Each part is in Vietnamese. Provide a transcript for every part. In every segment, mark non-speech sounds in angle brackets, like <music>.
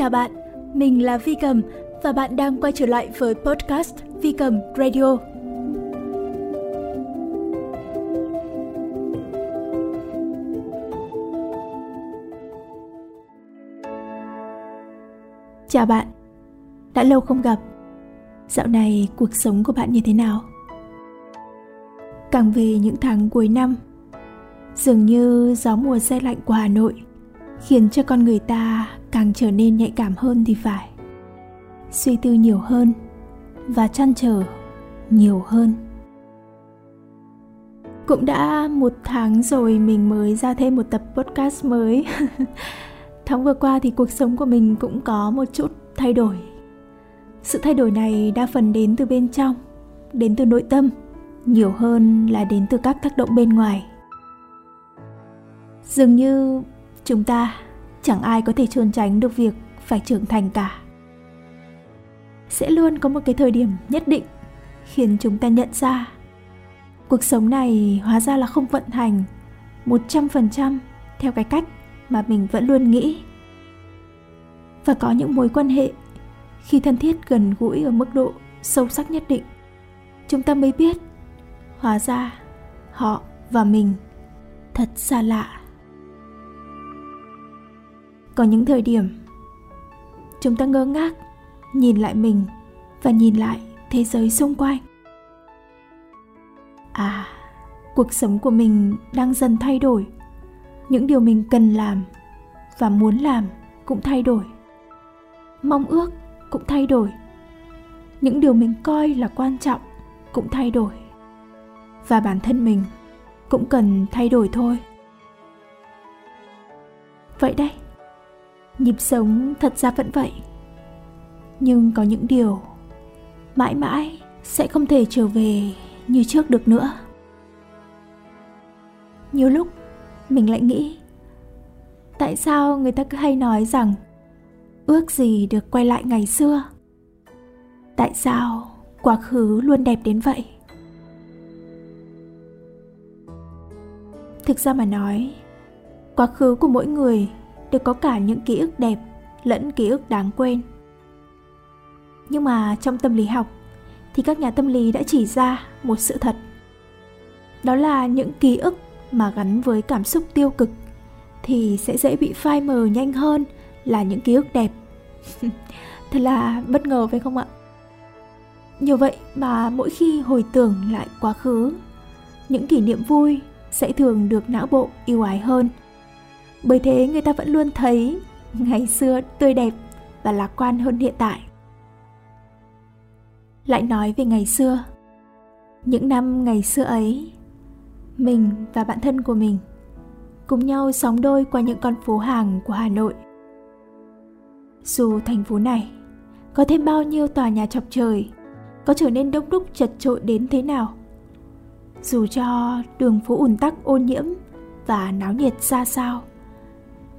Chào bạn, mình là Vi Cầm và bạn đang quay trở lại với podcast Vi Cầm Radio. Chào bạn, đã lâu không gặp. Dạo này cuộc sống của bạn như thế nào? Càng về những tháng cuối năm, dường như gió mùa xe lạnh của Hà Nội khiến cho con người ta càng trở nên nhạy cảm hơn thì phải. Suy tư nhiều hơn và chăn trở nhiều hơn. Cũng đã một tháng rồi mình mới ra thêm một tập podcast mới. <laughs> Tháng vừa qua thì cuộc sống của mình cũng có một chút thay đổi. Sự thay đổi này đa phần đến từ bên trong, đến từ nội tâm, nhiều hơn là đến từ các tác động bên ngoài. Dường như chúng ta chẳng ai có thể trốn tránh được việc phải trưởng thành cả. Sẽ luôn có một cái thời điểm nhất định khiến chúng ta nhận ra cuộc sống này hóa ra là không vận hành một trăm phần trăm theo cái cách mà mình vẫn luôn nghĩ. Và có những mối quan hệ khi thân thiết gần gũi ở mức độ sâu sắc nhất định, chúng ta mới biết hóa ra họ và mình thật xa lạ có những thời điểm, chúng ta ngơ ngác, nhìn lại mình và nhìn lại thế giới xung quanh. À cuộc sống của mình đang dần thay đổi. Những điều mình cần làm và muốn làm cũng thay đổi. Mong ước cũng thay đổi. Những điều mình coi là quan trọng cũng thay đổi. Và bản thân mình cũng cần thay đổi thôi. Vậy đây nhịp sống thật ra vẫn vậy. Nhưng có những điều mãi mãi sẽ không thể trở về như trước được nữa. Nhiều lúc mình lại nghĩ, tại sao người ta cứ hay nói rằng ước gì được quay lại ngày xưa? Tại sao quá khứ luôn đẹp đến vậy? Thực ra mà nói, quá khứ của mỗi người đều có cả những ký ức đẹp lẫn ký ức đáng quên. Nhưng mà trong tâm lý học thì các nhà tâm lý đã chỉ ra một sự thật. Đó là những ký ức mà gắn với cảm xúc tiêu cực thì sẽ dễ bị phai mờ nhanh hơn là những ký ức đẹp. <laughs> Thật là bất ngờ phải không ạ? Nhờ vậy mà mỗi khi hồi tưởng lại quá khứ, những kỷ niệm vui sẽ thường được não bộ yêu ái hơn bởi thế người ta vẫn luôn thấy ngày xưa tươi đẹp và lạc quan hơn hiện tại. Lại nói về ngày xưa. Những năm ngày xưa ấy, mình và bạn thân của mình cùng nhau sóng đôi qua những con phố hàng của hà nội. Dù thành phố này có thêm bao nhiêu tòa nhà chọc trời, có trở nên đông đúc chật trội đến thế nào, dù cho đường phố ùn tắc ô nhiễm và náo nhiệt ra sao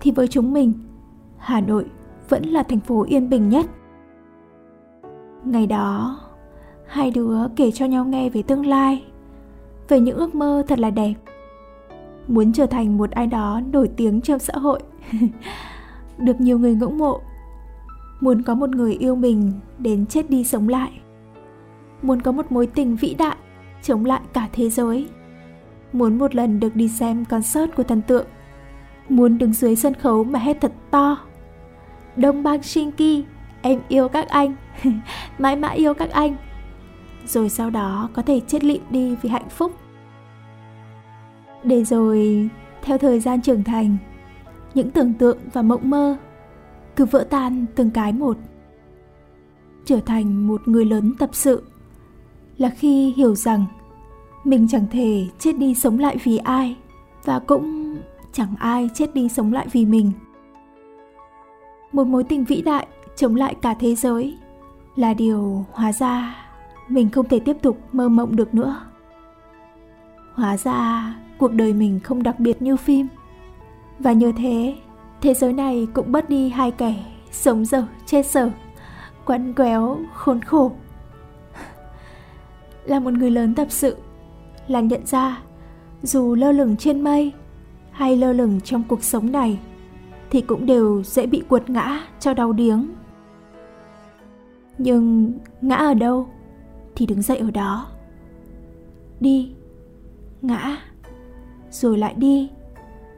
thì với chúng mình. Hà nội vẫn là thành phố yên bình nhất. Ngày đó, hai đứa kể cho nhau nghe về tương lai, về những ước mơ thật là đẹp. Muốn trở thành một ai đó nổi tiếng trong xã hội. <laughs> Được nhiều người ngưỡng mộ. Muốn có một người yêu mình đến chết đi sống lại. Muốn có một mối tình vĩ đại, chống lại cả thế giới. Muốn một lần được đi xem concert của thần tượng muốn đứng dưới sân khấu mà hét thật to. Đông bang shinki, em yêu các anh. <laughs> Mãi mãi yêu các anh. Rồi sau đó có thể chết lịm đi vì hạnh phúc. Để rồi, theo thời gian trưởng thành, những tưởng tượng và mộng mơ cứ vỡ tan từng cái một. Trở thành một người lớn tập sự là khi hiểu rằng mình chẳng thể chết đi sống lại vì ai và cũng chẳng ai chết đi sống lại vì mình. Một mối tình vĩ đại chống lại cả thế giới là điều hóa ra mình không thể tiếp tục mơ mộng được nữa. Hóa ra cuộc đời mình không đặc biệt như phim. Và như thế thế giới này cũng bớt đi hai kẻ sống dở, chết dở quấn quéo khốn khổ. <laughs> Là một người lớn tập sự, là nhận ra dù lơ lửng trên mây hay lơ lửng trong cuộc sống này thì cũng đều dễ bị quật ngã cho đau điếng. Nhưng ngã ở đâu thì đứng dậy ở đó. Đi, ngã, rồi lại đi,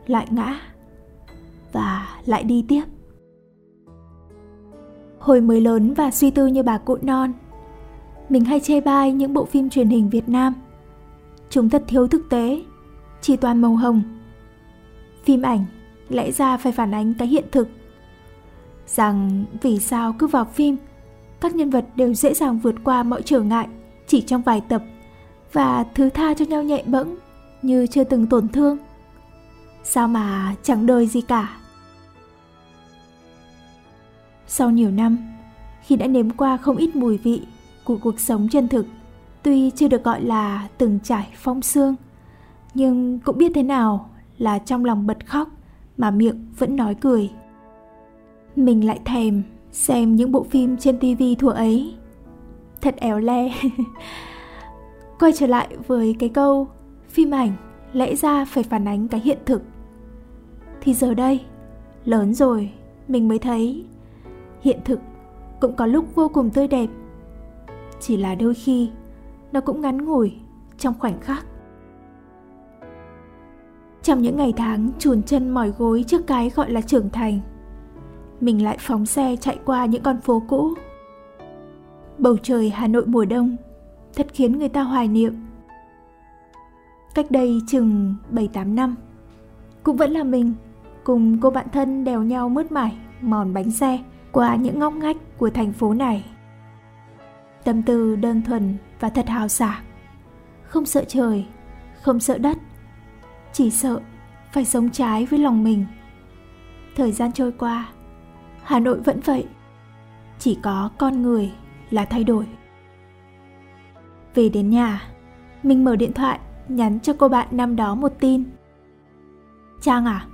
lại ngã và lại đi tiếp. Hồi mới lớn và suy tư như bà cụ non, mình hay chê bai những bộ phim truyền hình Việt Nam. Chúng thật thiếu thực tế, chỉ toàn màu hồng. Phim ảnh lẽ ra phải phản ánh cái hiện thực. Rằng vì sao cứ vào phim, các nhân vật đều dễ dàng vượt qua mọi trở ngại chỉ trong vài tập và thứ tha cho nhau nhẹ bẫng như chưa từng tổn thương. Sao mà chẳng đời gì cả. Sau nhiều năm, khi đã nếm qua không ít mùi vị của cuộc sống chân thực, tuy chưa được gọi là từng trải phong sương, nhưng cũng biết thế nào là trong lòng bật khóc mà miệng vẫn nói cười. Mình lại thèm xem những bộ phim trên tivi thuở ấy. Thật éo le. <laughs> Quay trở lại với cái câu phim ảnh lẽ ra phải phản ánh cái hiện thực. Thì giờ đây, lớn rồi, mình mới thấy hiện thực cũng có lúc vô cùng tươi đẹp. Chỉ là đôi khi nó cũng ngắn ngủi trong khoảnh khắc. Trong những ngày tháng chuồn chân mỏi gối trước cái gọi là trưởng thành, mình lại phóng xe chạy qua những con phố cũ. Bầu trời Hà Nội mùa đông thật khiến người ta hoài niệm. Cách đây chừng 7-8 năm, cũng vẫn là mình cùng cô bạn thân đèo nhau mướt mải mòn bánh xe qua những ngóc ngách của thành phố này. Tâm tư đơn thuần và thật hào sảng, không sợ trời, không sợ đất, chỉ sợ phải sống trái với lòng mình. Thời gian trôi qua, Hà Nội vẫn vậy, chỉ có con người là thay đổi. Về đến nhà, mình mở điện thoại nhắn cho cô bạn năm đó một tin. Trang à,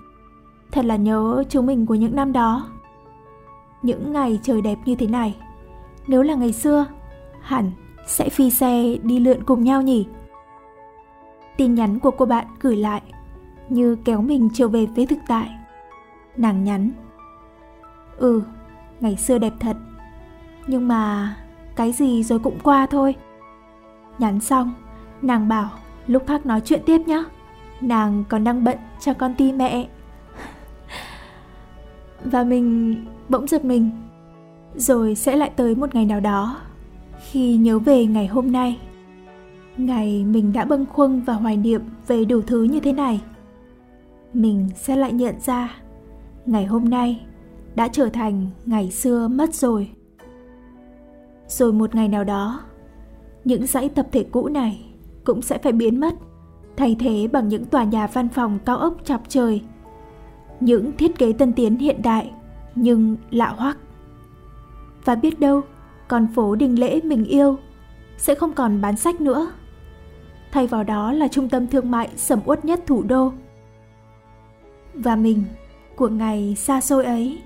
thật là nhớ chúng mình của những năm đó. Những ngày trời đẹp như thế này, nếu là ngày xưa, hẳn sẽ phi xe đi lượn cùng nhau nhỉ? Tin nhắn của cô bạn gửi lại như kéo mình trở về với thực tại. Nàng nhắn. Ừ, ngày xưa đẹp thật. Nhưng mà cái gì rồi cũng qua thôi. Nhắn xong, nàng bảo lúc khác nói chuyện tiếp nhé. Nàng còn đang bận cho con ti mẹ. <laughs> Và mình bỗng giật mình. Rồi sẽ lại tới một ngày nào đó khi nhớ về ngày hôm nay. Ngày mình đã bâng khuâng và hoài niệm về đủ thứ như thế này. Mình sẽ lại nhận ra ngày hôm nay đã trở thành ngày xưa mất rồi. Rồi một ngày nào đó, những dãy tập thể cũ này cũng sẽ phải biến mất, thay thế bằng những tòa nhà văn phòng cao ốc chọc trời. Những thiết kế tân tiến hiện đại nhưng lạ hoắc. Và biết đâu, con phố đình lễ mình yêu sẽ không còn bán sách nữa. Thay vào đó là trung tâm thương mại sầm uất nhất thủ đô. Và mình, của ngày xa xôi ấy,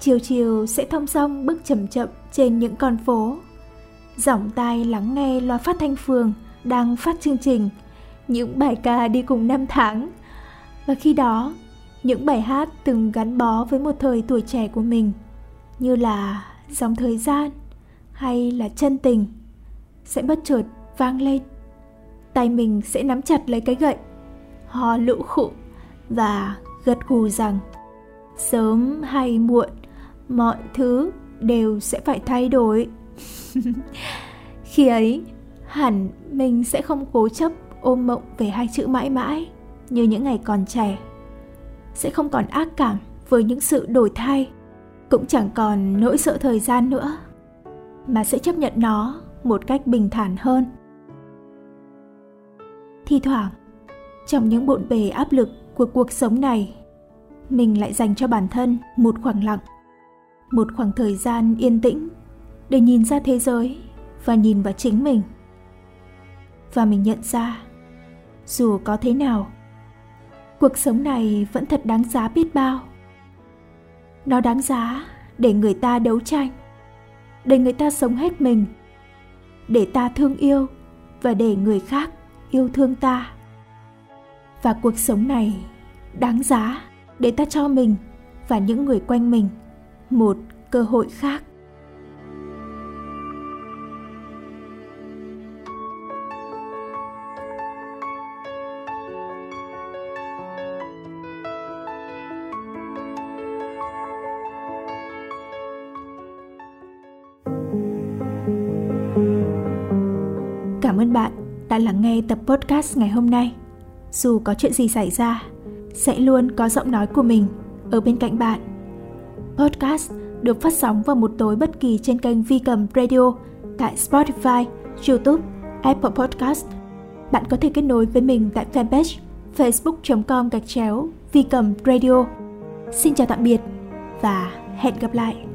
chiều chiều sẽ thong song bước chậm chậm trên những con phố. Giọng tai lắng nghe loa phát thanh phường đang phát chương trình, những bài ca đi cùng năm tháng. Và khi đó, những bài hát từng gắn bó với một thời tuổi trẻ của mình, như là dòng thời gian hay là chân tình, sẽ bất chợt vang lên. Tay mình sẽ nắm chặt lấy cái gậy, ho lũ khụ và gật gù rằng sớm hay muộn mọi thứ đều sẽ phải thay đổi. <laughs> Khi ấy hẳn mình sẽ không cố chấp ôm mộng về hai chữ mãi mãi như những ngày còn trẻ. Sẽ không còn ác cảm với những sự đổi thay cũng chẳng còn nỗi sợ thời gian nữa mà sẽ chấp nhận nó một cách bình thản hơn thi thoảng. Trong những bộn bề áp lực của cuộc sống này, mình lại dành cho bản thân một khoảng lặng, một khoảng thời gian yên tĩnh để nhìn ra thế giới và nhìn vào chính mình. Và mình nhận ra, dù có thế nào, cuộc sống này vẫn thật đáng giá biết bao. Nó đáng giá để người ta đấu tranh, để người ta sống hết mình, để ta thương yêu và để người khác yêu thương ta. Và cuộc sống này đáng giá để ta cho mình và những người quanh mình một cơ hội khác. Cảm ơn bạn đã lắng nghe tập podcast ngày hôm nay. Dù có chuyện gì xảy ra, sẽ luôn có giọng nói của mình ở bên cạnh bạn. Podcast được phát sóng vào một tối bất kỳ trên kênh Vi Cầm Radio tại Spotify, YouTube, Apple Podcast. Bạn có thể kết nối với mình tại fanpage facebook.com gạch chéo Vi Cầm Radio. Xin chào tạm biệt và hẹn gặp lại.